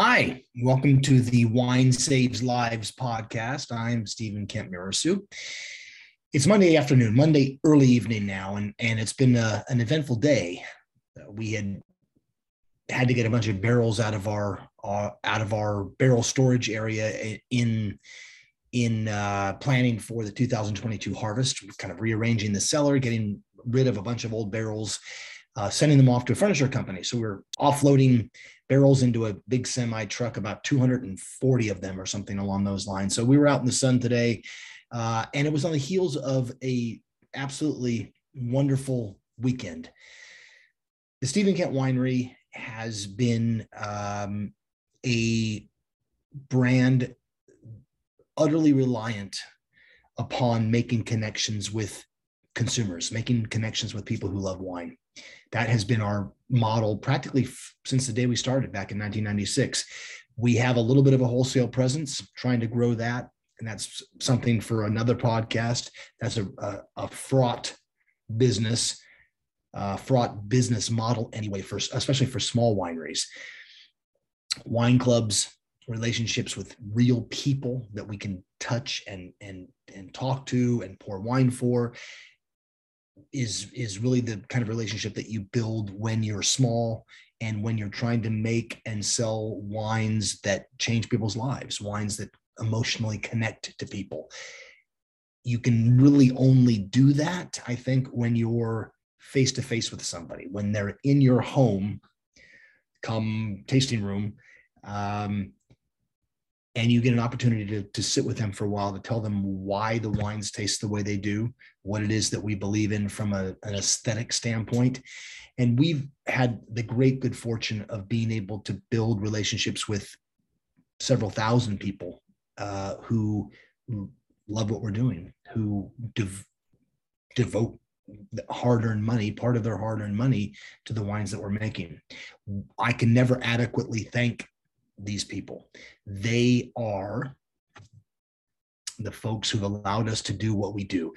Hi, welcome to the Wine Saves Lives podcast. I'm Steven Kent Mirassou. It's Monday afternoon, Monday early evening now, and, and it's been a, an eventful day. We had had to get a bunch of barrels out of our uh, out of our barrel storage area in in uh, planning for the 2022 harvest. Kind of rearranging the cellar, getting rid of a bunch of old barrels, uh, sending them off to a furniture company. So we're offloading barrels into a big semi truck, about 240 of them or something along those lines. So we were out in the sun today, uh, and it was on the heels of a absolutely wonderful weekend. The Steven Kent Winery has been um, a brand utterly reliant upon making connections with consumers, making connections with people who love wine. That has been our model practically f- since the day we started back in 1996. We have a little bit of a wholesale presence, trying to grow that. And that's something for another podcast. That's a, a, a fraught business, uh, fraught business model anyway, for especially for small wineries. Wine clubs, relationships with real people that we can touch and and and talk to and pour wine for is is really the kind of relationship that you build when you're small and when you're trying to make and sell wines that change people's lives wines that emotionally connect to people. You can really only do that i think when you're face to face with somebody when they're in your home come tasting room um, and you get an opportunity to, to sit with them for a while to tell them why the wines taste the way they do what it is that we believe in from a, an aesthetic standpoint. And we've had the great good fortune of being able to build relationships with several thousand people uh, who love what we're doing who dev- devote hard-earned money part of their hard-earned money to the wines that we're making. I can never adequately thank these people. They are the folks who've allowed us to do what we do.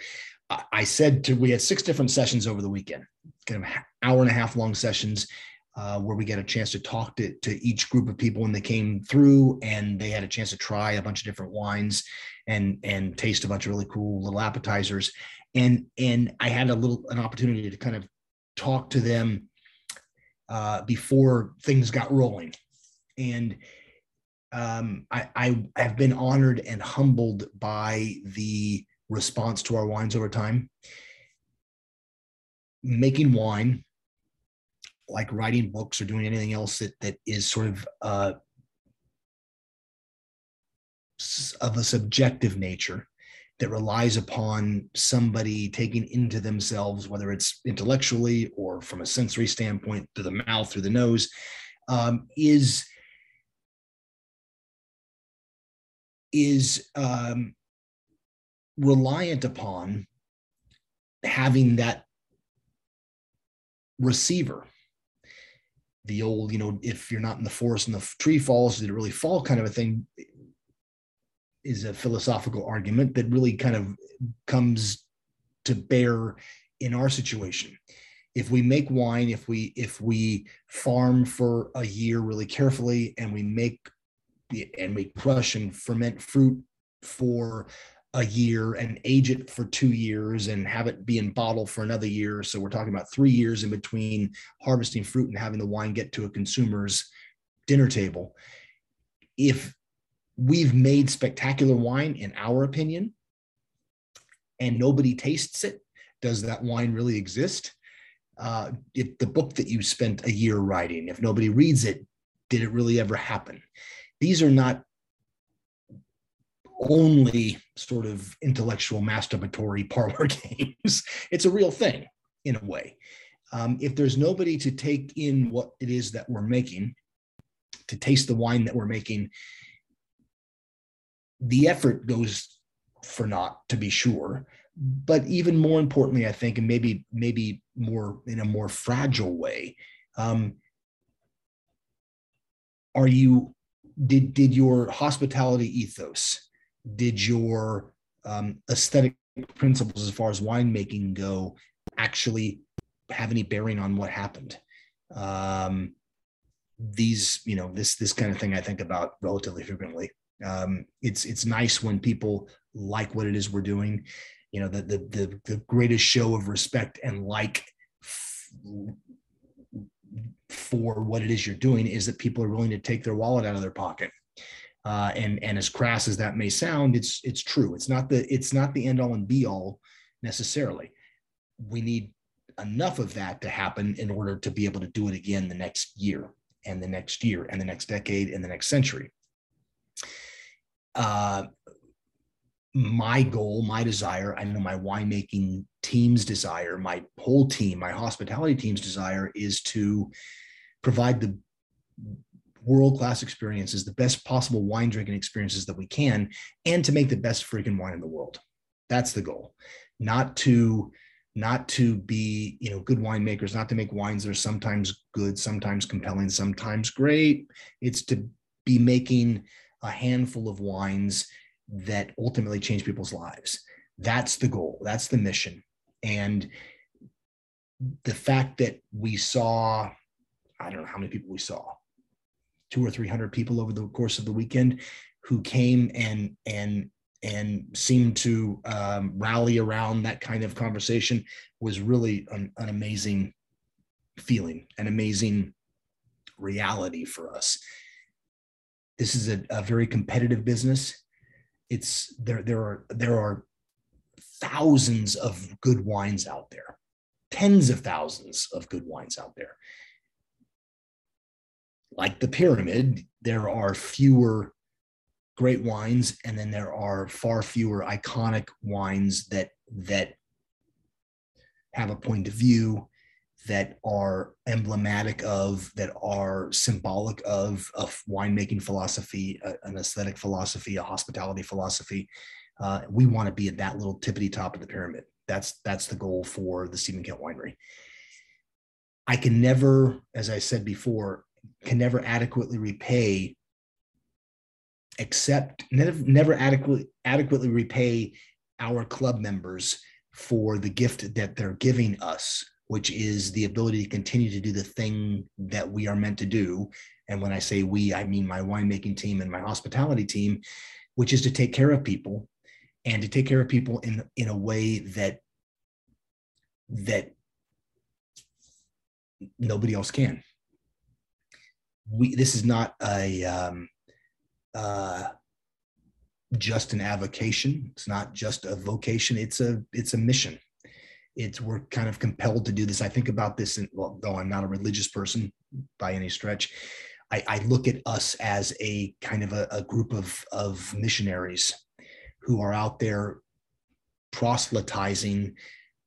I said to, we had six different sessions over the weekend, kind of hour and a half long sessions uh, where we get a chance to talk to, to each group of people when they came through and they had a chance to try a bunch of different wines and, and taste a bunch of really cool little appetizers. And, and I had a little, an opportunity to kind of talk to them uh, before things got rolling and um, I, I have been honored and humbled by the response to our wines over time. Making wine, like writing books or doing anything else that that is sort of uh, of a subjective nature that relies upon somebody taking into themselves, whether it's intellectually or from a sensory standpoint, through the mouth, through the nose, um, is is um, reliant upon having that receiver. The old you know if you're not in the forest and the tree falls did it really fall kind of a thing is a philosophical argument that really kind of comes to bear in our situation. If we make wine if we if we farm for a year really carefully and we make and we crush and ferment fruit for a year and age it for two years and have it be in bottle for another year. So we're talking about three years in between harvesting fruit and having the wine get to a consumer's dinner table. If we've made spectacular wine, in our opinion, and nobody tastes it, does that wine really exist? Uh, if the book that you spent a year writing, if nobody reads it, did it really ever happen? These are not only sort of intellectual masturbatory parlor games. It's a real thing in a way. Um, if there's nobody to take in what it is that we're making, to taste the wine that we're making, the effort goes for naught, to be sure. But even more importantly, I think, and maybe maybe more in a more fragile way, um, are you did did your hospitality ethos did your um, aesthetic principles as far as winemaking go actually have any bearing on what happened um, these, you know, this this kind of thing I think about relatively frequently. Um, it's it's nice when people like what it is we're doing. You know, the the the, the greatest show of respect and like for what it is you're doing is that people are willing to take their wallet out of their pocket. Uh, and and as crass as that may sound, it's it's true. It's not the it's not the end all and be all necessarily. We need enough of that to happen in order to be able to do it again the next year and the next year and the next decade and the next century. Uh, my goal, my desire, I know my winemaking team's desire, my whole team, my hospitality team's desire is to provide the world class experiences, the best possible wine drinking experiences that we can, and to make the best freaking wine in the world. That's the goal. Not to not to be you know good winemakers not to make wines that are sometimes good sometimes compelling sometimes great it's to be making a handful of wines that ultimately change people's lives that's the goal that's the mission and the fact that we saw i don't know how many people we saw two or three hundred people over the course of the weekend who came and and and seemed to um, rally around that kind of conversation was really an, an amazing feeling, an amazing reality for us. This is a, a very competitive business. It's there. There are there are thousands of good wines out there, tens of thousands of good wines out there. Like the pyramid, there are fewer great wines and then there are far fewer iconic wines that that have a point of view that are emblematic of that are symbolic of a winemaking philosophy an aesthetic philosophy a hospitality philosophy uh, we want to be at that little tippity top of the pyramid. That's that's the goal for the steven kent winery. I can never as i said before can never adequately repay accept never, never adequately adequately repay our club members for the gift that they're giving us which is the ability to continue to do the thing that we are meant to do and when i say we i mean my winemaking team and my hospitality team which is to take care of people and to take care of people in in a way that that nobody else can we this is not a um, uh, just an avocation. It's not just a vocation. It's a it's a mission. It's we're kind of compelled to do this. I think about this, and well, though I'm not a religious person by any stretch, I, I look at us as a kind of a, a group of of missionaries who are out there proselytizing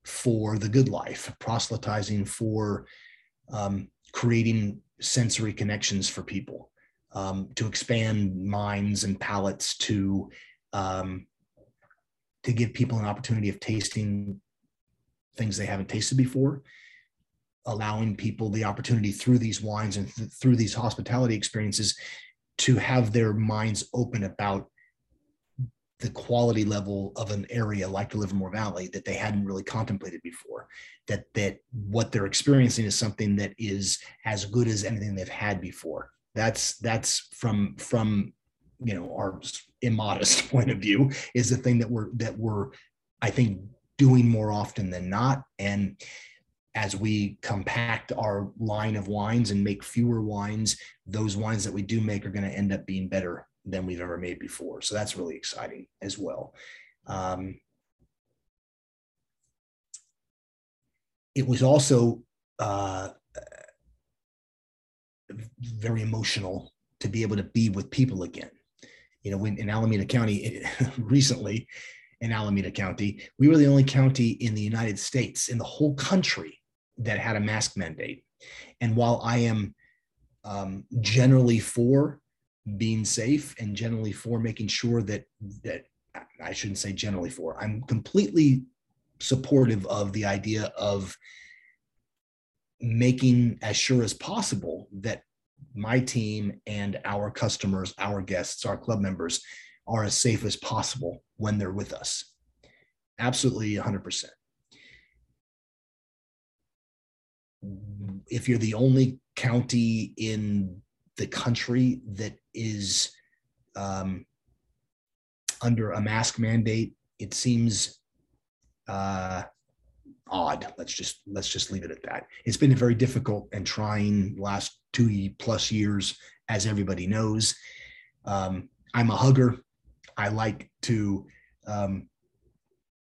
for the good life, proselytizing for um, creating sensory connections for people um, to expand minds and palates to um, to give people an opportunity of tasting things they haven't tasted before allowing people the opportunity through these wines and th- through these hospitality experiences to have their minds open about the quality level of an area like the Livermore Valley that they hadn't really contemplated before. That that what they're experiencing is something that is as good as anything they've had before that's that's from from you know our immodest point of view is the thing that we're that we're i think doing more often than not. And as we compact our line of wines and make fewer wines those wines that we do make are going to end up being better than we've ever made before. So that's really exciting as well. Um, it was also uh, very emotional to be able to be with people again. You know, when in Alameda County recently, in Alameda County, we were the only county in the United States, in the whole country, that had a mask mandate. And while I am um, generally for being safe and generally for making sure that that I shouldn't say generally for, I'm completely supportive of the idea of making as sure as possible that my team and our customers, our guests, our club members are as safe as possible when they're with us. Absolutely 100%. If you're the only county in the country that is um, under a mask mandate. It seems uh, odd. Let's just let's just leave it at that. It's been a very difficult and trying last two plus years, as everybody knows. Um, I'm a hugger. I like to um,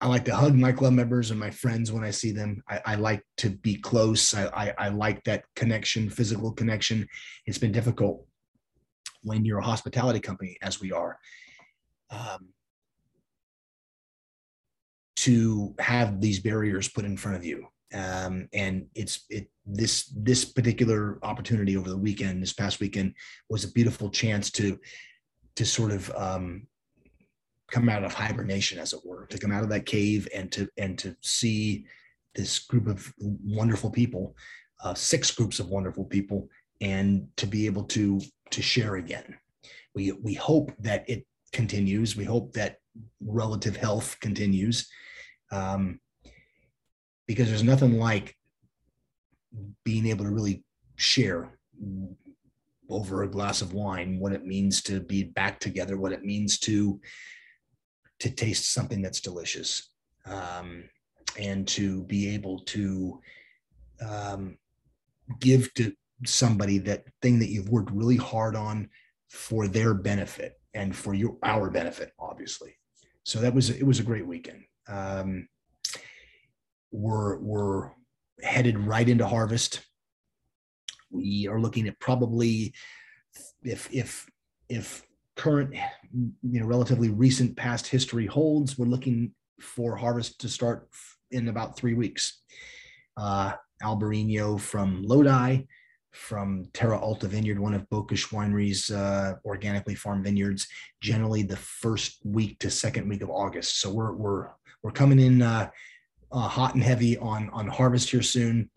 I like to hug my club members and my friends when I see them. I, I like to be close. I, I, I, like that connection, physical connection. It's been difficult when you're a hospitality company, as we are, um, to have these barriers put in front of you. Um, and it's it this this particular opportunity over the weekend, this past weekend, was a beautiful chance to to sort of um, come out of hibernation, as it were, to come out of that cave and to and to see this group of wonderful people, uh, six groups of wonderful people, and to be able to to share again. We we hope that it continues. We hope that relative health continues, um, because there's nothing like being able to really share over a glass of wine what it means to be back together, what it means to to taste something that's delicious um, and to be able to um, give to somebody that thing that you've worked really hard on for their benefit and for your our benefit obviously. So that was it was a great weekend. Um, we're we're headed right into harvest. We are looking at probably if if if current, you know, relatively recent past history holds, we're looking for harvest to start in about three weeks. Uh, Albarino from Lodi, from Terra Alta Vineyard, one of Bokisch Winery's uh, organically farmed vineyards, generally the first week to second week of August. So we're we're we're coming in uh, uh, hot and heavy on on harvest here soon.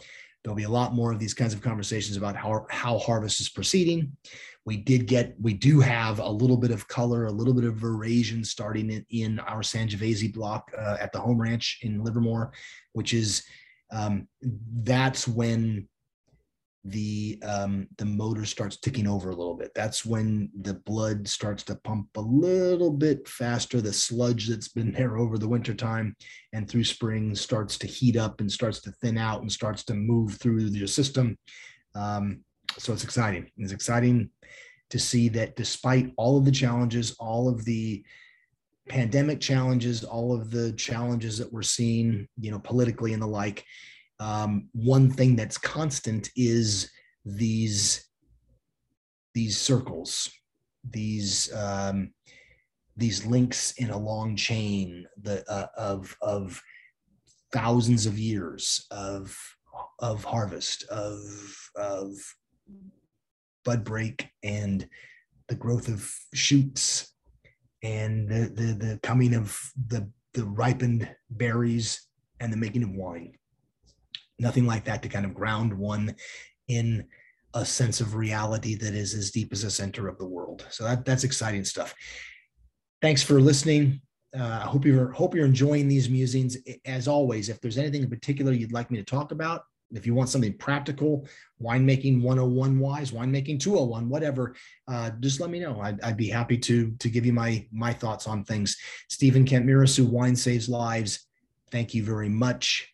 There'll be a lot more of these kinds of conversations about how how harvest is proceeding. We did get we do have a little bit of color a little bit of veraison starting in, in our sangiovese block uh, at the home ranch in livermore which is um, that's when the um, the motor starts ticking over a little bit. That's when the blood starts to pump a little bit faster. The sludge that's been there over the winter time and through spring starts to heat up and starts to thin out and starts to move through your system. Um, so it's exciting. It's exciting to see that despite all of the challenges, all of the pandemic challenges, all of the challenges that we're seeing, you know, politically and the like, um, one thing that's constant is these these circles, these um, these links in a long chain the, uh, of of thousands of years of of harvest of of bud break and the growth of shoots and the, the, the coming of the, the ripened berries and the making of wine. Nothing like that to kind of ground one in a sense of reality that is as deep as the center of the world. So that, that's exciting stuff. Thanks for listening. Uh, I hope you're hope you're enjoying these musings. As always, if there's anything in particular you'd like me to talk about, if you want something practical, winemaking 101 wise, winemaking 201, whatever, uh, just let me know. I'd, I'd, be happy to to give you my my thoughts on things. Steven Kent Mirassou, Wine Saves Lives. Thank you very much.